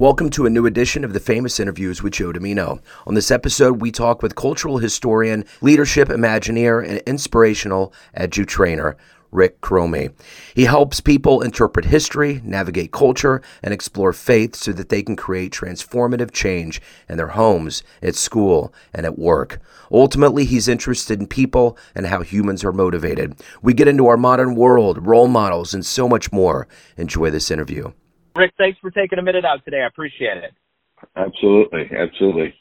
Welcome to a new edition of the Famous Interviews with Joe Dimino. On this episode, we talk with cultural historian, leadership imagineer, and inspirational edu-trainer, Rick Chromey. He helps people interpret history, navigate culture, and explore faith so that they can create transformative change in their homes, at school, and at work. Ultimately, he's interested in people and how humans are motivated. We get into our modern world, role models, and so much more. Enjoy this interview. Rick, thanks for taking a minute out today. I appreciate it. Absolutely, absolutely.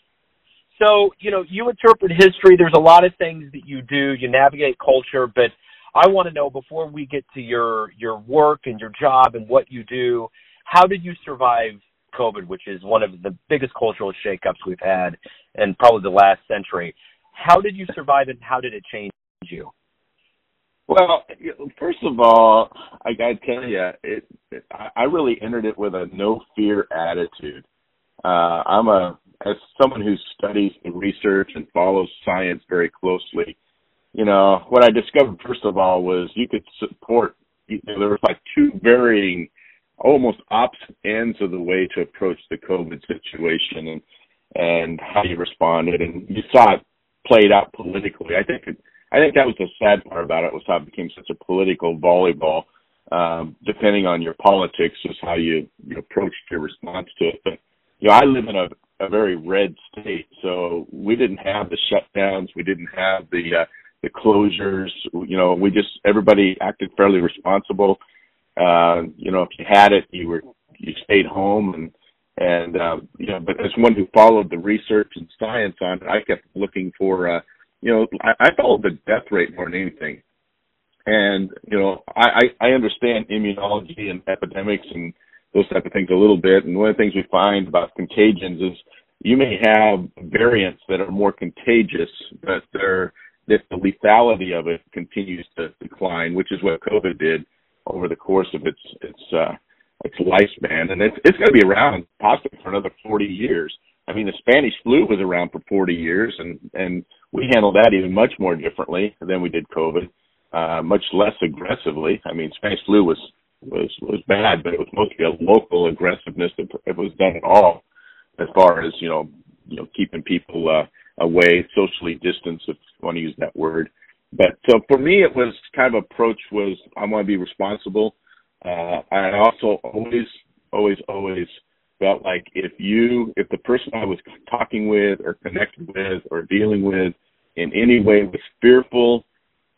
So, you know, you interpret history. There's a lot of things that you do. You navigate culture, but I want to know before we get to your your work and your job and what you do, how did you survive COVID, which is one of the biggest cultural shakeups we've had in probably the last century? How did you survive it and how did it change you? Well, first of all, I got to tell you, it, it, I really entered it with a no fear attitude. Uh, I'm a as someone who studies and research and follows science very closely. You know, what I discovered first of all was you could support. You know, there was like two varying, almost opposite ends of the way to approach the COVID situation and and how you responded, and you saw it played out politically. I think it, I think that was the sad part about it was how it became such a political volleyball. Um, depending on your politics, is how you, you approached your response to it. But you know, I live in a, a very red state, so we didn't have the shutdowns, we didn't have the uh, the closures. You know, we just everybody acted fairly responsible. Uh, you know, if you had it, you were you stayed home and and uh, you know, but as one who followed the research and science on it, I kept looking for uh, you know, I, I followed the death rate more than anything. And, you know, I, I understand immunology and epidemics and those type of things a little bit. And one of the things we find about contagions is you may have variants that are more contagious, but they're, that the lethality of it continues to decline, which is what COVID did over the course of its, its, uh, its lifespan. And it's, it's going to be around possibly for another 40 years. I mean, the Spanish flu was around for 40 years, and and we handled that even much more differently than we did COVID, uh, much less aggressively. I mean, Spanish flu was was was bad, but it was mostly a local aggressiveness if it was done at all, as far as you know, you know, keeping people uh, away, socially distanced, if you want to use that word. But so for me, it was kind of approach was I want to be responsible. Uh, I also always, always, always felt like if you, if the person I was talking with or connected with or dealing with in any way was fearful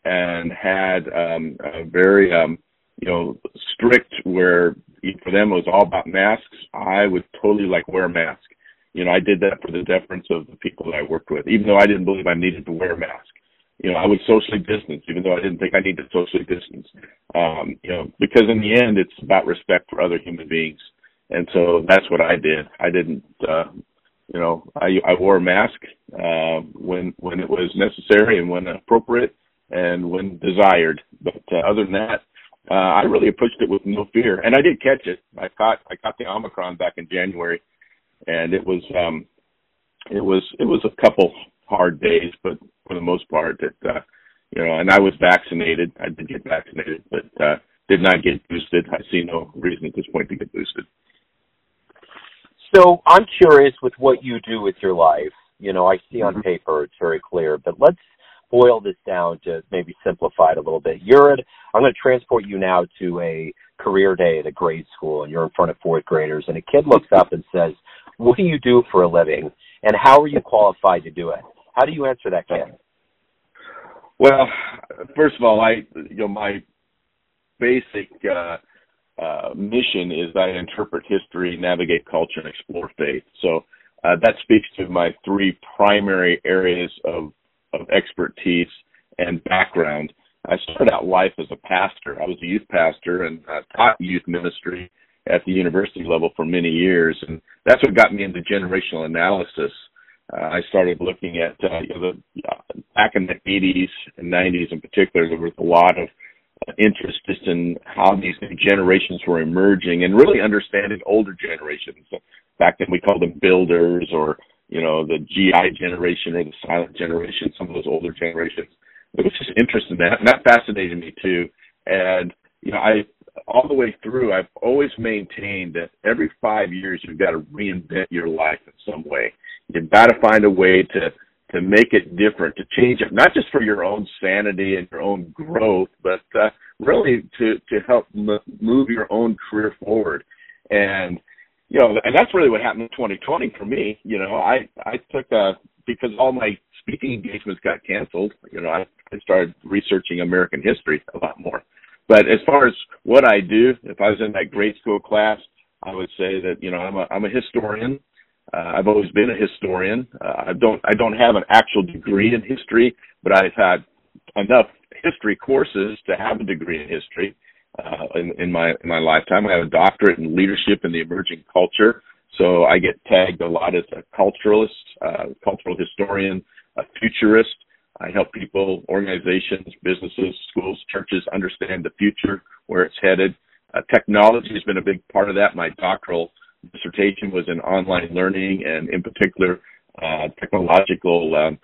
and had um, a very, um, you know, strict where for them it was all about masks, I would totally like wear a mask. You know, I did that for the deference of the people that I worked with, even though I didn't believe I needed to wear a mask. You know, I would socially distance, even though I didn't think I needed to socially distance. Um, you know, because in the end, it's about respect for other human beings and so that's what I did. I didn't, uh, you know, I, I wore a mask uh, when when it was necessary and when appropriate and when desired. But uh, other than that, uh, I really approached it with no fear, and I did catch it. I caught I caught the Omicron back in January, and it was um, it was it was a couple hard days, but for the most part, it uh, you know, and I was vaccinated. I did get vaccinated, but uh, did not get boosted. I see no reason at this point to get boosted. So I'm curious with what you do with your life. You know, I see on mm-hmm. paper it's very clear, but let's boil this down to maybe simplify it a little bit. You're at, I'm going to transport you now to a career day at a grade school and you're in front of fourth graders and a kid looks up and says, what do you do for a living and how are you qualified to do it? How do you answer that kid? Well, first of all, I, you know, my basic, uh, uh, mission is that I interpret history, navigate culture, and explore faith. So uh, that speaks to my three primary areas of, of expertise and background. I started out life as a pastor. I was a youth pastor and uh, taught youth ministry at the university level for many years, and that's what got me into generational analysis. Uh, I started looking at uh, you know, the, uh, back in the 80s and 90s in particular. There was a lot of interest just in how these new generations were emerging and really understanding older generations. Back then we called them builders or, you know, the GI generation or the silent generation, some of those older generations. It was just interesting that and that fascinated me too. And, you know, I all the way through, I've always maintained that every five years you've got to reinvent your life in some way. You've got to find a way to to make it different, to change it, not just for your own sanity and your own growth, but uh, really to to help m- move your own career forward. And you know, and that's really what happened in 2020 for me. You know, I I took a because all my speaking engagements got canceled. You know, I, I started researching American history a lot more. But as far as what I do, if I was in that grade school class, I would say that you know I'm a I'm a historian. Uh, I've always been a historian. Uh, I don't I don't have an actual degree in history, but I've had enough history courses to have a degree in history uh, in, in my in my lifetime. I have a doctorate in leadership in the emerging culture, so I get tagged a lot as a culturalist, uh, cultural historian, a futurist. I help people, organizations, businesses, schools, churches understand the future, where it's headed. Uh, technology has been a big part of that. My doctoral dissertation was in online learning and, in particular, uh, technological um,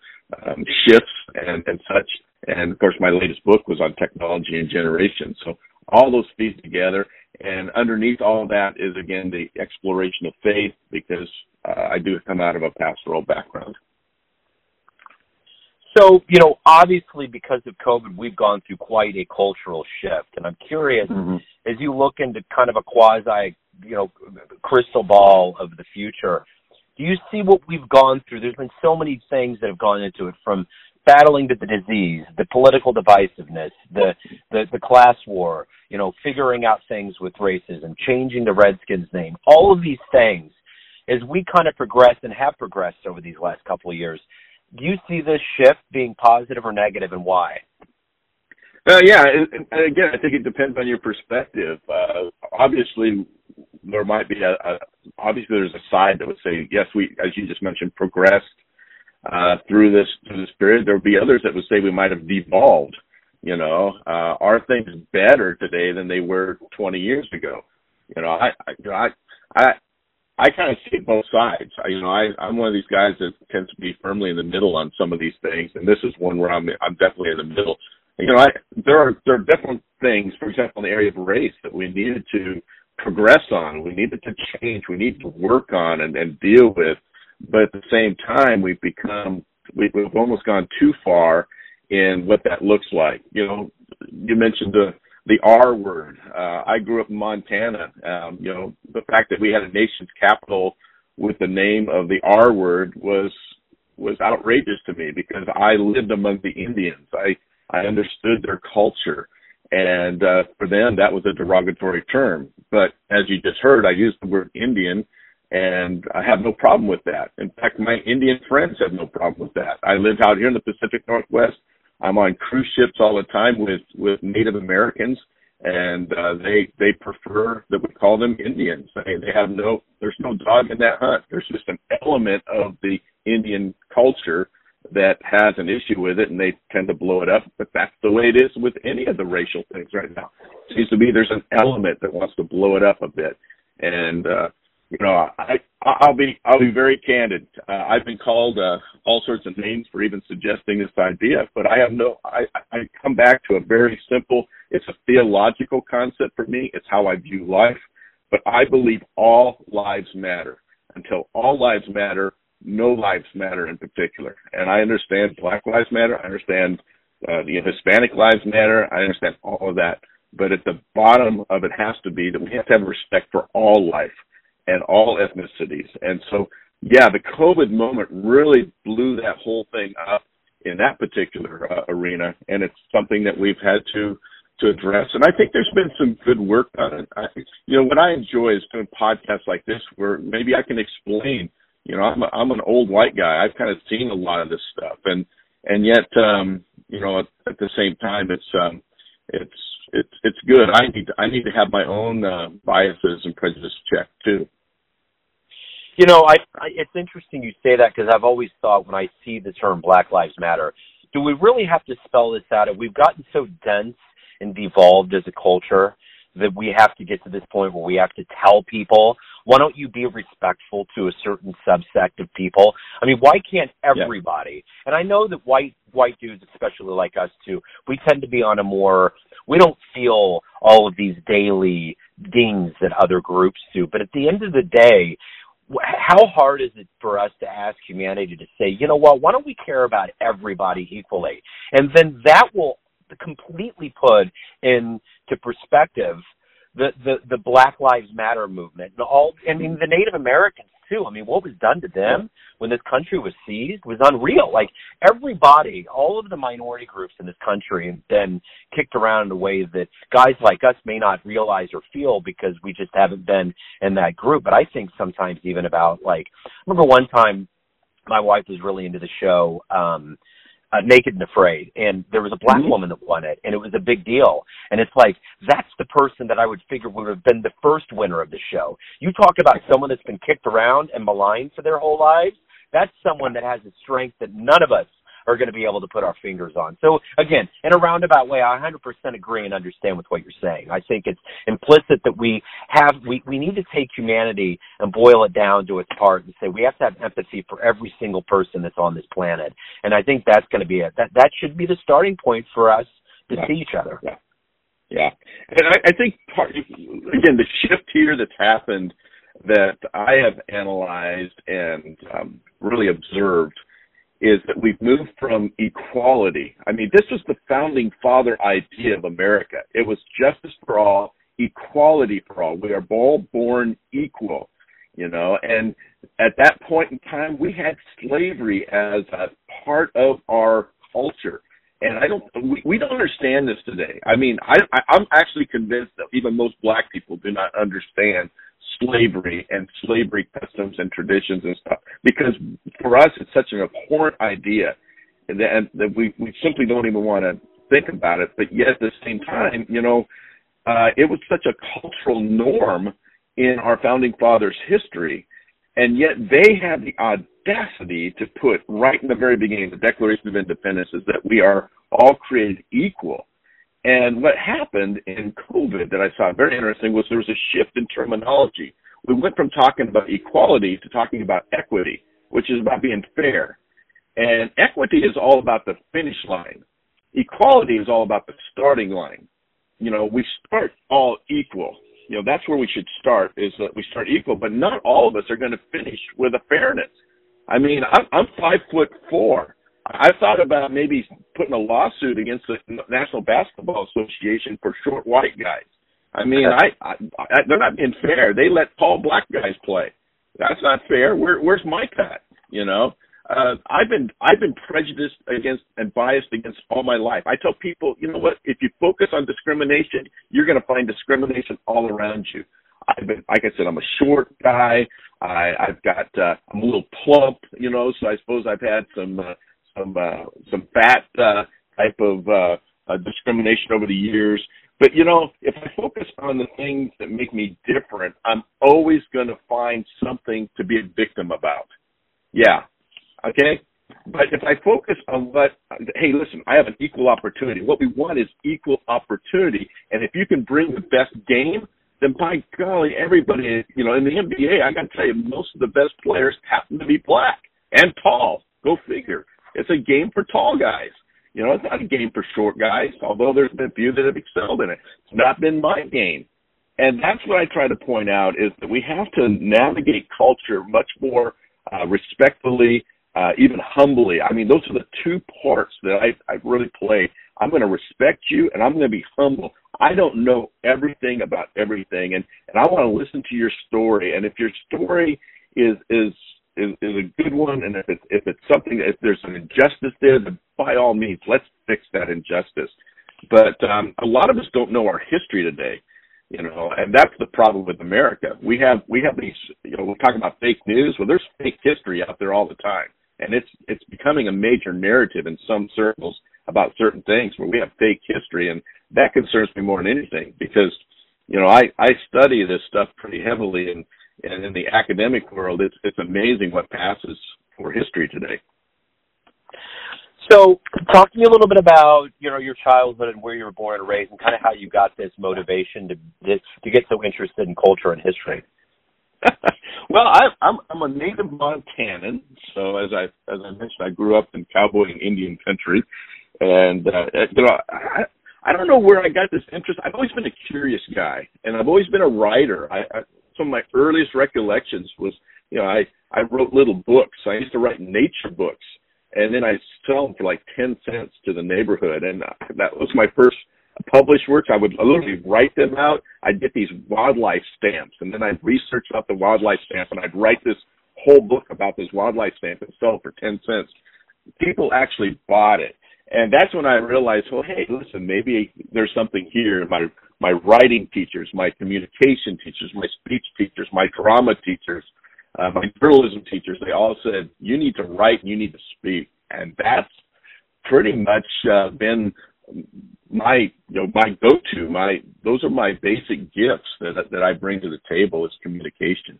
um, shifts and, and such. And of course, my latest book was on technology and generation. So all those feed together. And underneath all that is again the exploration of faith because uh, I do come out of a pastoral background. So, you know, obviously because of COVID, we've gone through quite a cultural shift. And I'm curious, mm-hmm. as you look into kind of a quasi, you know, crystal ball of the future, do you see what we've gone through? There's been so many things that have gone into it from battling the, disease, the political divisiveness, the, the, the class war, you know, figuring out things with racism, changing the Redskins name, all of these things, as we kind of progress and have progressed over these last couple of years, do you see this shift being positive or negative and why? Uh, yeah, and, and again, I think it depends on your perspective. Uh, obviously, there might be a, a obviously there's a side that would say yes, we, as you just mentioned, progressed uh, through this through this period. There would be others that would say we might have devolved. You know, uh, are things better today than they were 20 years ago? You know, I, I, I, I, kind of see both sides. I, you know, I, I'm one of these guys that tends to be firmly in the middle on some of these things, and this is one where I'm, I'm definitely in the middle. You know, I, there are there are different things, for example, in the area of race that we needed to progress on, we needed to change, we need to work on and, and deal with but at the same time, we've become we've almost gone too far in what that looks like. You know, you mentioned the the R word. Uh, I grew up in Montana. Um, you know, the fact that we had a nation's capital with the name of the R word was was outrageous to me because I lived among the Indians. I I understood their culture, and uh, for them that was a derogatory term. But as you just heard, I used the word Indian and I have no problem with that. In fact, my Indian friends have no problem with that. I live out here in the Pacific Northwest. I'm on cruise ships all the time with with Native Americans, and uh, they they prefer that we call them Indians. They they have no there's no dog in that hunt. There's just an element of the Indian culture that has an issue with it, and they tend to blow it up. But that's the way it is with any of the racial things right now. It seems to me there's an element that wants to blow it up a bit, and uh, you know, I I'll be I'll be very candid. Uh, I've been called uh, all sorts of names for even suggesting this idea, but I have no. I I come back to a very simple. It's a theological concept for me. It's how I view life. But I believe all lives matter. Until all lives matter, no lives matter in particular. And I understand Black Lives Matter. I understand uh, the Hispanic Lives Matter. I understand all of that. But at the bottom of it has to be that we have to have respect for all life and all ethnicities. And so, yeah, the COVID moment really blew that whole thing up in that particular uh, arena, and it's something that we've had to to address. And I think there's been some good work on it. I, you know, what I enjoy is doing podcasts like this, where maybe I can explain. You know, I'm a, I'm an old white guy. I've kind of seen a lot of this stuff, and and yet, um, you know, at, at the same time, it's um, it's it's it's good. I need to, I need to have my own uh, biases and prejudice checked too. You know, I, I it's interesting you say that because I've always thought when I see the term Black Lives Matter, do we really have to spell this out? We've gotten so dense and devolved as a culture that we have to get to this point where we have to tell people. Why don't you be respectful to a certain subsect of people? I mean why can't everybody? Yeah. and i know that white white dudes especially like us too we tend to be on a more we don't feel all of these daily dings that other groups do. But at the end of the day how hard is it for us to ask humanity to say, you know what, why don't we care about everybody equally? And then that will completely put into perspective the, the, the Black Lives Matter movement and all, I mean, the Native Americans too. I mean, what was done to them when this country was seized was unreal. Like everybody, all of the minority groups in this country have been kicked around in a way that guys like us may not realize or feel because we just haven't been in that group. But I think sometimes even about like, I remember one time my wife was really into the show, um, uh, Naked and Afraid, and there was a black mm-hmm. woman that won it, and it was a big deal. And it's like that's the person that I would figure would have been the first winner of the show. You talk about someone that's been kicked around and maligned for their whole lives. That's someone that has a strength that none of us are going to be able to put our fingers on. So again, in a roundabout way, I 100% agree and understand with what you're saying. I think it's implicit that we have we we need to take humanity and boil it down to its part and say we have to have empathy for every single person that's on this planet. And I think that's going to be it. That that should be the starting point for us to yeah. see each other. Yeah. Yeah, and I, I think part again the shift here that's happened that I have analyzed and um, really observed is that we've moved from equality. I mean, this was the founding father idea of America. It was justice for all, equality for all. We are all born equal, you know, and at that point in time, we had slavery as a part of our culture. And I don't, we, we don't understand this today. I mean, I, I, I'm actually convinced that even most black people do not understand slavery and slavery customs and traditions and stuff because for us it's such an abhorrent idea that, that we, we simply don't even want to think about it. But yet at the same time, you know, uh, it was such a cultural norm in our founding fathers' history, and yet they had the audacity to put right in the very beginning, the Declaration of Independence, is that we are all created equal. And what happened in COVID that I saw very interesting was there was a shift in terminology. We went from talking about equality to talking about equity, which is about being fair. And equity is all about the finish line. Equality is all about the starting line. You know, we start all equal. You know, that's where we should start is that we start equal, but not all of us are going to finish with a fairness. I mean, I'm, I'm five foot four. I thought about maybe putting a lawsuit against the National Basketball Association for short white guys. I mean, I, I, I they're not being fair. They let tall black guys play. That's not fair. Where, where's my cut? You know, uh, I've been I've been prejudiced against and biased against all my life. I tell people, you know what? If you focus on discrimination, you're going to find discrimination all around you. I've been, like I said, I'm a short guy. I, I've got, uh, I'm a little plump, you know, so I suppose I've had some uh, some uh, some fat uh, type of uh, uh, discrimination over the years. But you know, if I focus on the things that make me different, I'm always going to find something to be a victim about. Yeah, okay. But if I focus on what, hey, listen, I have an equal opportunity. What we want is equal opportunity, and if you can bring the best game, then by golly, everybody, you know, in the NBA, I got to tell you, most of the best players happen to be black and tall. Go figure. It's a game for tall guys. You know, it's not a game for short guys, although there's been a few that have excelled in it. It's not been my game. And that's what I try to point out is that we have to navigate culture much more uh, respectfully, uh, even humbly. I mean, those are the two parts that I, I really play. I'm going to respect you and I'm going to be humble. I don't know everything about everything and, and I want to listen to your story. And if your story is, is is, is a good one, and if it's if it's something if there's an injustice there, then by all means, let's fix that injustice. But um, a lot of us don't know our history today, you know, and that's the problem with America. We have we have these, you know, we're talking about fake news. Well, there's fake history out there all the time, and it's it's becoming a major narrative in some circles about certain things where we have fake history, and that concerns me more than anything because you know I I study this stuff pretty heavily and and in the academic world, it's it's amazing what passes for history today. So, talk to me a little bit about you know your childhood and where you were born and raised, and kind of how you got this motivation to to get so interested in culture and history. well, I, I'm I'm a native Montanan, so as I as I mentioned, I grew up in cowboy and Indian country, and uh, you know I I don't know where I got this interest. I've always been a curious guy, and I've always been a writer. I, I some of my earliest recollections was you know I I wrote little books. I used to write nature books and then I sell them for like ten cents to the neighborhood, and uh, that was my first published works. I would literally write them out. I'd get these wildlife stamps, and then I'd research about the wildlife stamp, and I'd write this whole book about this wildlife stamp and sell it for ten cents. People actually bought it, and that's when I realized, well, hey, listen, maybe there's something here. My my writing teachers, my communication teachers, my speech teachers, my drama teachers uh, my journalism teachers, they all said, you need to write and you need to speak. And that's pretty much uh, been my you know my go-to my those are my basic gifts that that I bring to the table is communication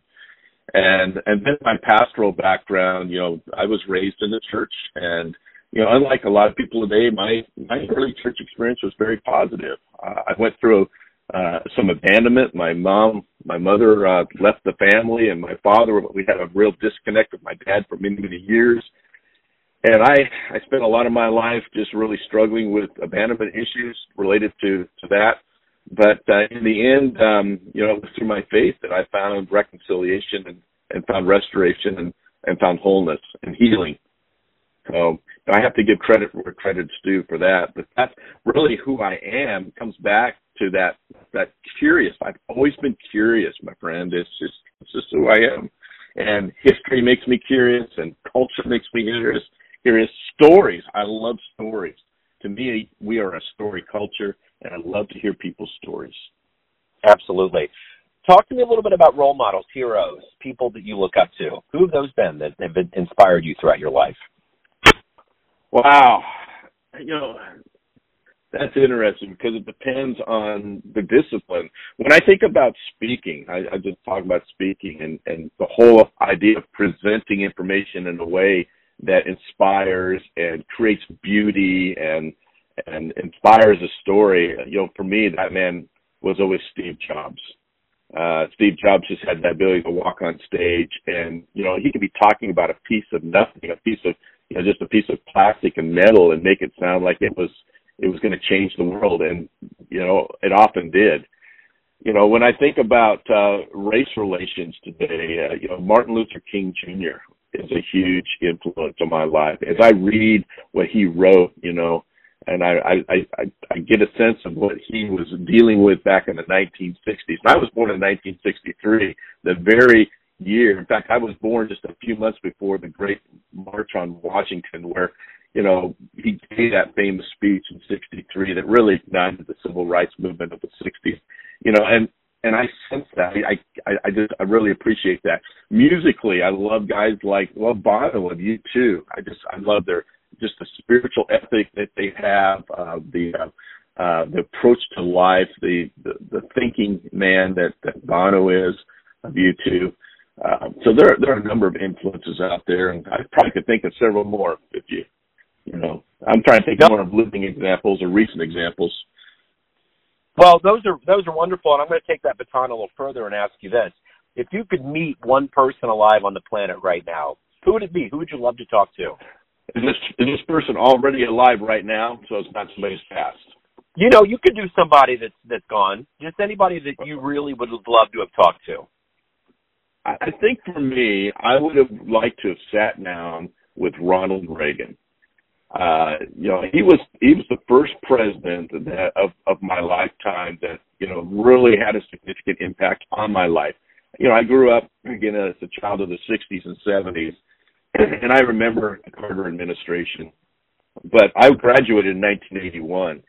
and and then my pastoral background you know I was raised in the church and you know unlike a lot of people today my my early church experience was very positive uh, I went through uh, some abandonment. My mom, my mother uh, left the family, and my father. We had a real disconnect with my dad for many, many years. And I, I spent a lot of my life just really struggling with abandonment issues related to to that. But uh, in the end, um, you know, it was through my faith that I found reconciliation and, and found restoration and, and found wholeness and healing. So I have to give credit where credit's due for that. But that's really who I am. It comes back to that that curious. I've always been curious, my friend. It's just it's just who I am. And history makes me curious, and culture makes me curious. Curious stories. I love stories. To me, we are a story culture, and I love to hear people's stories. Absolutely. Talk to me a little bit about role models, heroes, people that you look up to. Who have those been that have inspired you throughout your life? Wow. You know, that's interesting because it depends on the discipline. When I think about speaking, I, I just talk about speaking and, and the whole idea of presenting information in a way that inspires and creates beauty and and inspires a story. You know, for me, that man was always Steve Jobs. Uh, Steve Jobs just had that ability to walk on stage and, you know, he could be talking about a piece of nothing, a piece of, you know, just a piece of plastic and metal and make it sound like it was, it was going to change the world, and you know it often did. You know, when I think about uh, race relations today, uh, you know, Martin Luther King Jr. is a huge influence on my life. As I read what he wrote, you know, and I, I, I, I get a sense of what he was dealing with back in the 1960s. And I was born in 1963, the very year. In fact, I was born just a few months before the Great March on Washington, where you know, he gave that famous speech in '63 that really ignited the civil rights movement of the '60s. You know, and and I sense that. I I, I just I really appreciate that. Musically, I love guys like well Bono and you too. I just I love their just the spiritual ethic that they have, uh, the uh, uh, the approach to life, the, the the thinking man that that Bono is of you too. Uh, so there there are a number of influences out there, and I probably could think of several more if you you know, I'm trying to think yep. more of living examples or recent examples. Well, those are those are wonderful, and I'm going to take that baton a little further and ask you this: If you could meet one person alive on the planet right now, who would it be? Who would you love to talk to? Is this is this person already alive right now? So it's not somebody's past. You know, you could do somebody that's that's gone. Just anybody that you really would love to have talked to. I think for me, I would have liked to have sat down with Ronald Reagan uh, you know, he was he was the first president that, of of my lifetime that you know really had a significant impact on my life. You know, I grew up again as a child of the '60s and '70s, and I remember the Carter administration. But I graduated in 1981,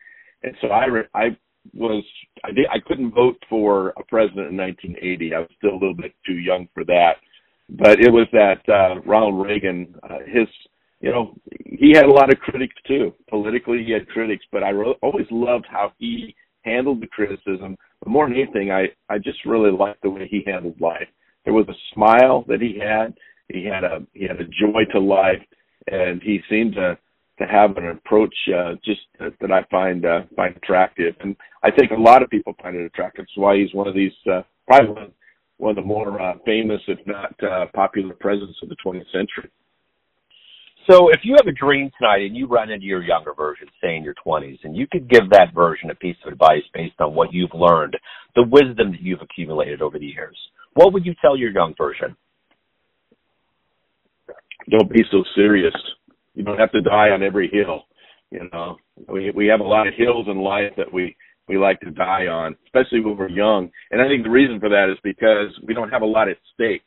and so I re- I was I did I couldn't vote for a president in 1980. I was still a little bit too young for that. But it was that uh, Ronald Reagan, uh, his you know, he had a lot of critics too. Politically, he had critics, but I re- always loved how he handled the criticism. But more than anything, I I just really liked the way he handled life. There was a smile that he had. He had a he had a joy to life, and he seemed to to have an approach uh, just uh, that I find uh, find attractive, and I think a lot of people find it attractive. That's why he's one of these uh, probably one, one of the more uh, famous, if not uh, popular, presidents of the 20th century. So, if you have a dream tonight and you run into your younger version, say in your 20s, and you could give that version a piece of advice based on what you've learned, the wisdom that you've accumulated over the years, what would you tell your young version? Don't be so serious. You don't have to die on every hill. You know, we we have a lot of hills in life that we we like to die on, especially when we're young. And I think the reason for that is because we don't have a lot at stake.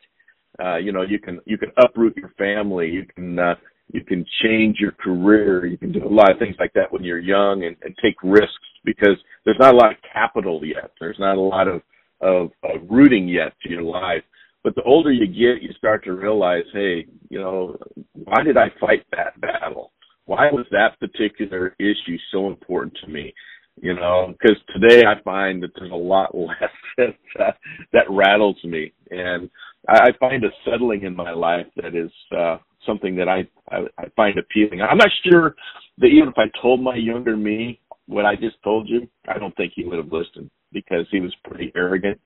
Uh, you know, you can you can uproot your family, you can uh, you can change your career, you can do a lot of things like that when you're young and, and take risks because there's not a lot of capital yet. There's not a lot of of, of rooting yet to your life. But the older you get, you start to realize, hey, you know, why did I fight that battle? Why was that particular issue so important to me? You know, because today I find that there's a lot less that that rattles me, and I, I find a settling in my life that is uh, something that I, I I find appealing. I'm not sure that even if I told my younger me what I just told you, I don't think he would have listened because he was pretty arrogant.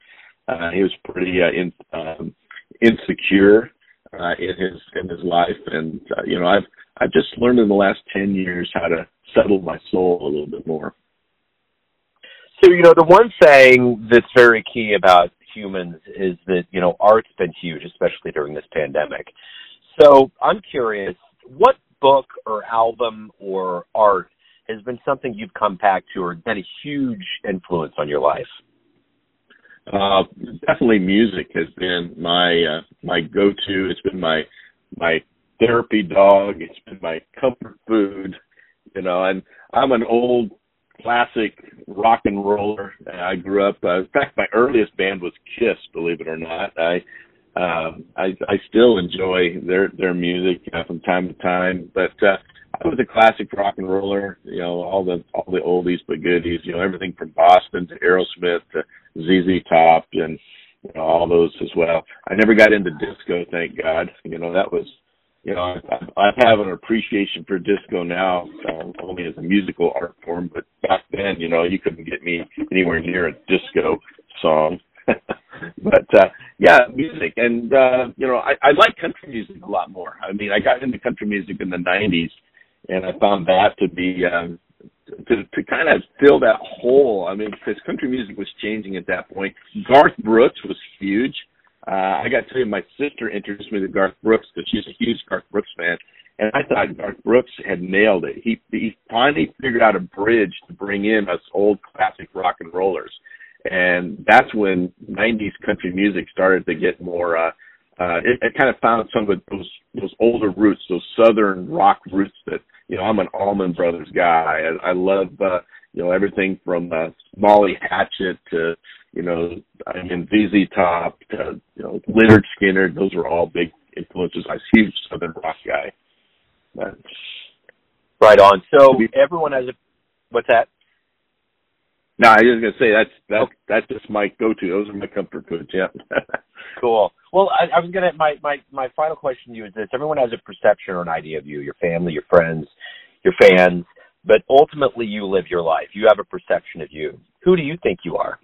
Uh, he was pretty uh, in, um, insecure uh, in his in his life, and uh, you know I've I've just learned in the last ten years how to settle my soul a little bit more. So you know the one thing that's very key about humans is that you know art's been huge, especially during this pandemic. So I'm curious, what book or album or art has been something you've come back to or had a huge influence on your life? Uh, definitely music has been my uh, my go-to. It's been my my therapy dog. It's been my comfort food. You know, and I'm an old classic rock and roller. I grew up. Uh, in fact, my earliest band was Kiss. Believe it or not, I um, I I still enjoy their their music uh, from time to time. But uh, I was a classic rock and roller. You know, all the all the oldies but goodies. You know, everything from Boston to Aerosmith to ZZ Top and you know, all those as well. I never got into disco, thank God. You know, that was you know, I, I have an appreciation for disco now, um, only as a musical art form. But back then, you know, you couldn't get me anywhere near a disco song. but uh yeah, music and uh you know, I, I like country music a lot more. I mean I got into country music in the nineties and I found that to be um to to kind of fill that hole. I mean, because country music was changing at that point. Garth Brooks was huge. Uh, I got to tell you, my sister introduced me to Garth Brooks because she's a huge Garth Brooks fan, and I thought Garth Brooks had nailed it. He he finally figured out a bridge to bring in us old classic rock and rollers, and that's when '90s country music started to get more. uh uh, it, it kind of found some of those those older roots, those southern rock roots that you know, I'm an Allman Brothers guy. I, I love, uh, you know, everything from uh, Molly Hatchet to, you know, I mean, ZZ Top to, you know, Lynyrd Skynyrd. Those were all big influences. I was a huge Southern rock guy. But, right on. So everyone has a, what's that? No, I was gonna say that's that's okay. that's just my go-to. Those are my comfort foods. Yeah. cool. Well, I, I was gonna my my my final question to you is this: everyone has a perception or an idea of you, your family, your friends, your fans, but ultimately you live your life. You have a perception of you. Who do you think you are?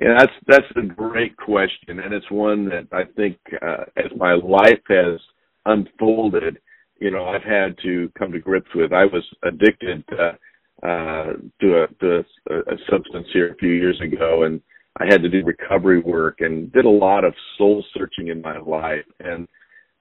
Yeah, that's that's a great question, and it's one that I think uh, as my life has unfolded, you know, I've had to come to grips with. I was addicted. Uh, uh, to a to a, a substance here a few years ago, and I had to do recovery work and did a lot of soul searching in my life and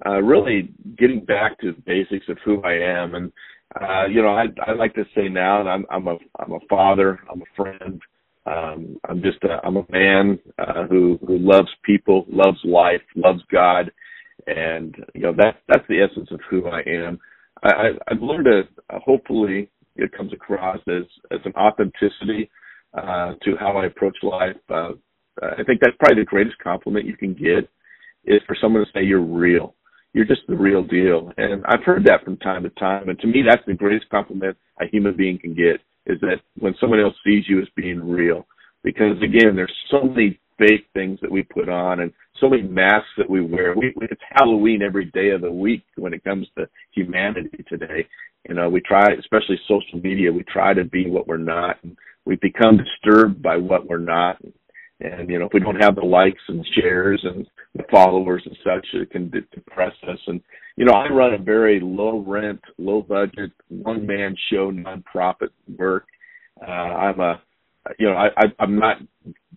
uh, really getting back to the basics of who I am. And uh, you know, I I like to say now that I'm I'm a I'm a father, I'm a friend. Um, I'm just a, I'm a man uh, who who loves people, loves life, loves God, and you know that that's the essence of who I am. I, I I've learned to hopefully it comes across as as an authenticity uh, to how I approach life. Uh, I think that's probably the greatest compliment you can get is for someone to say you're real. You're just the real deal. And I've heard that from time to time. And to me, that's the greatest compliment a human being can get is that when someone else sees you as being real. Because again, there's so many fake things that we put on and so many masks that we wear. We, it's Halloween every day of the week when it comes to humanity today. You know, we try, especially social media, we try to be what we're not. And we become disturbed by what we're not. And, you know, if we don't have the likes and shares and the followers and such, it can depress us. And, you know, I run a very low rent, low budget, one man show nonprofit work. Uh, I'm a, you know, I, I, I'm not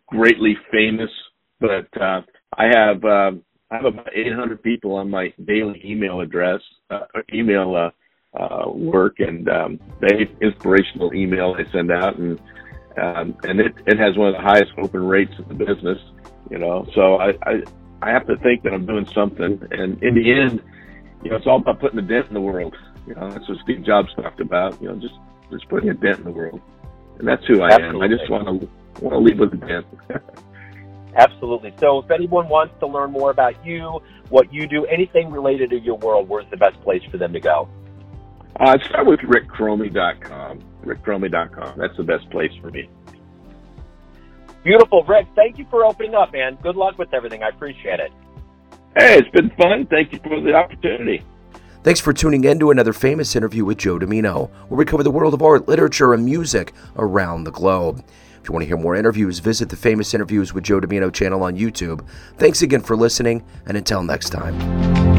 greatly famous, but, uh, I have, uh, I have about 800 people on my daily email address, uh, email, uh, uh, work and um, they inspirational email they send out and um, and it, it has one of the highest open rates in the business, you know. So I, I I have to think that I'm doing something, and in the end, you know, it's all about putting a dent in the world. You know, that's what Steve Jobs talked about. You know, just just putting a dent in the world, and that's who I Absolutely. am. I just want to want to leave with a dent. Absolutely. So, if anyone wants to learn more about you, what you do, anything related to your world, where's the best place for them to go? Uh, start with rickchromey.com. rickchromey.com. That's the best place for me. Beautiful, Rick. Thank you for opening up, man. Good luck with everything. I appreciate it. Hey, it's been fun. Thank you for the opportunity. Thanks for tuning in to another famous interview with Joe Dimino, where we cover the world of art, literature, and music around the globe. If you want to hear more interviews, visit the Famous Interviews with Joe Dimino channel on YouTube. Thanks again for listening, and until next time.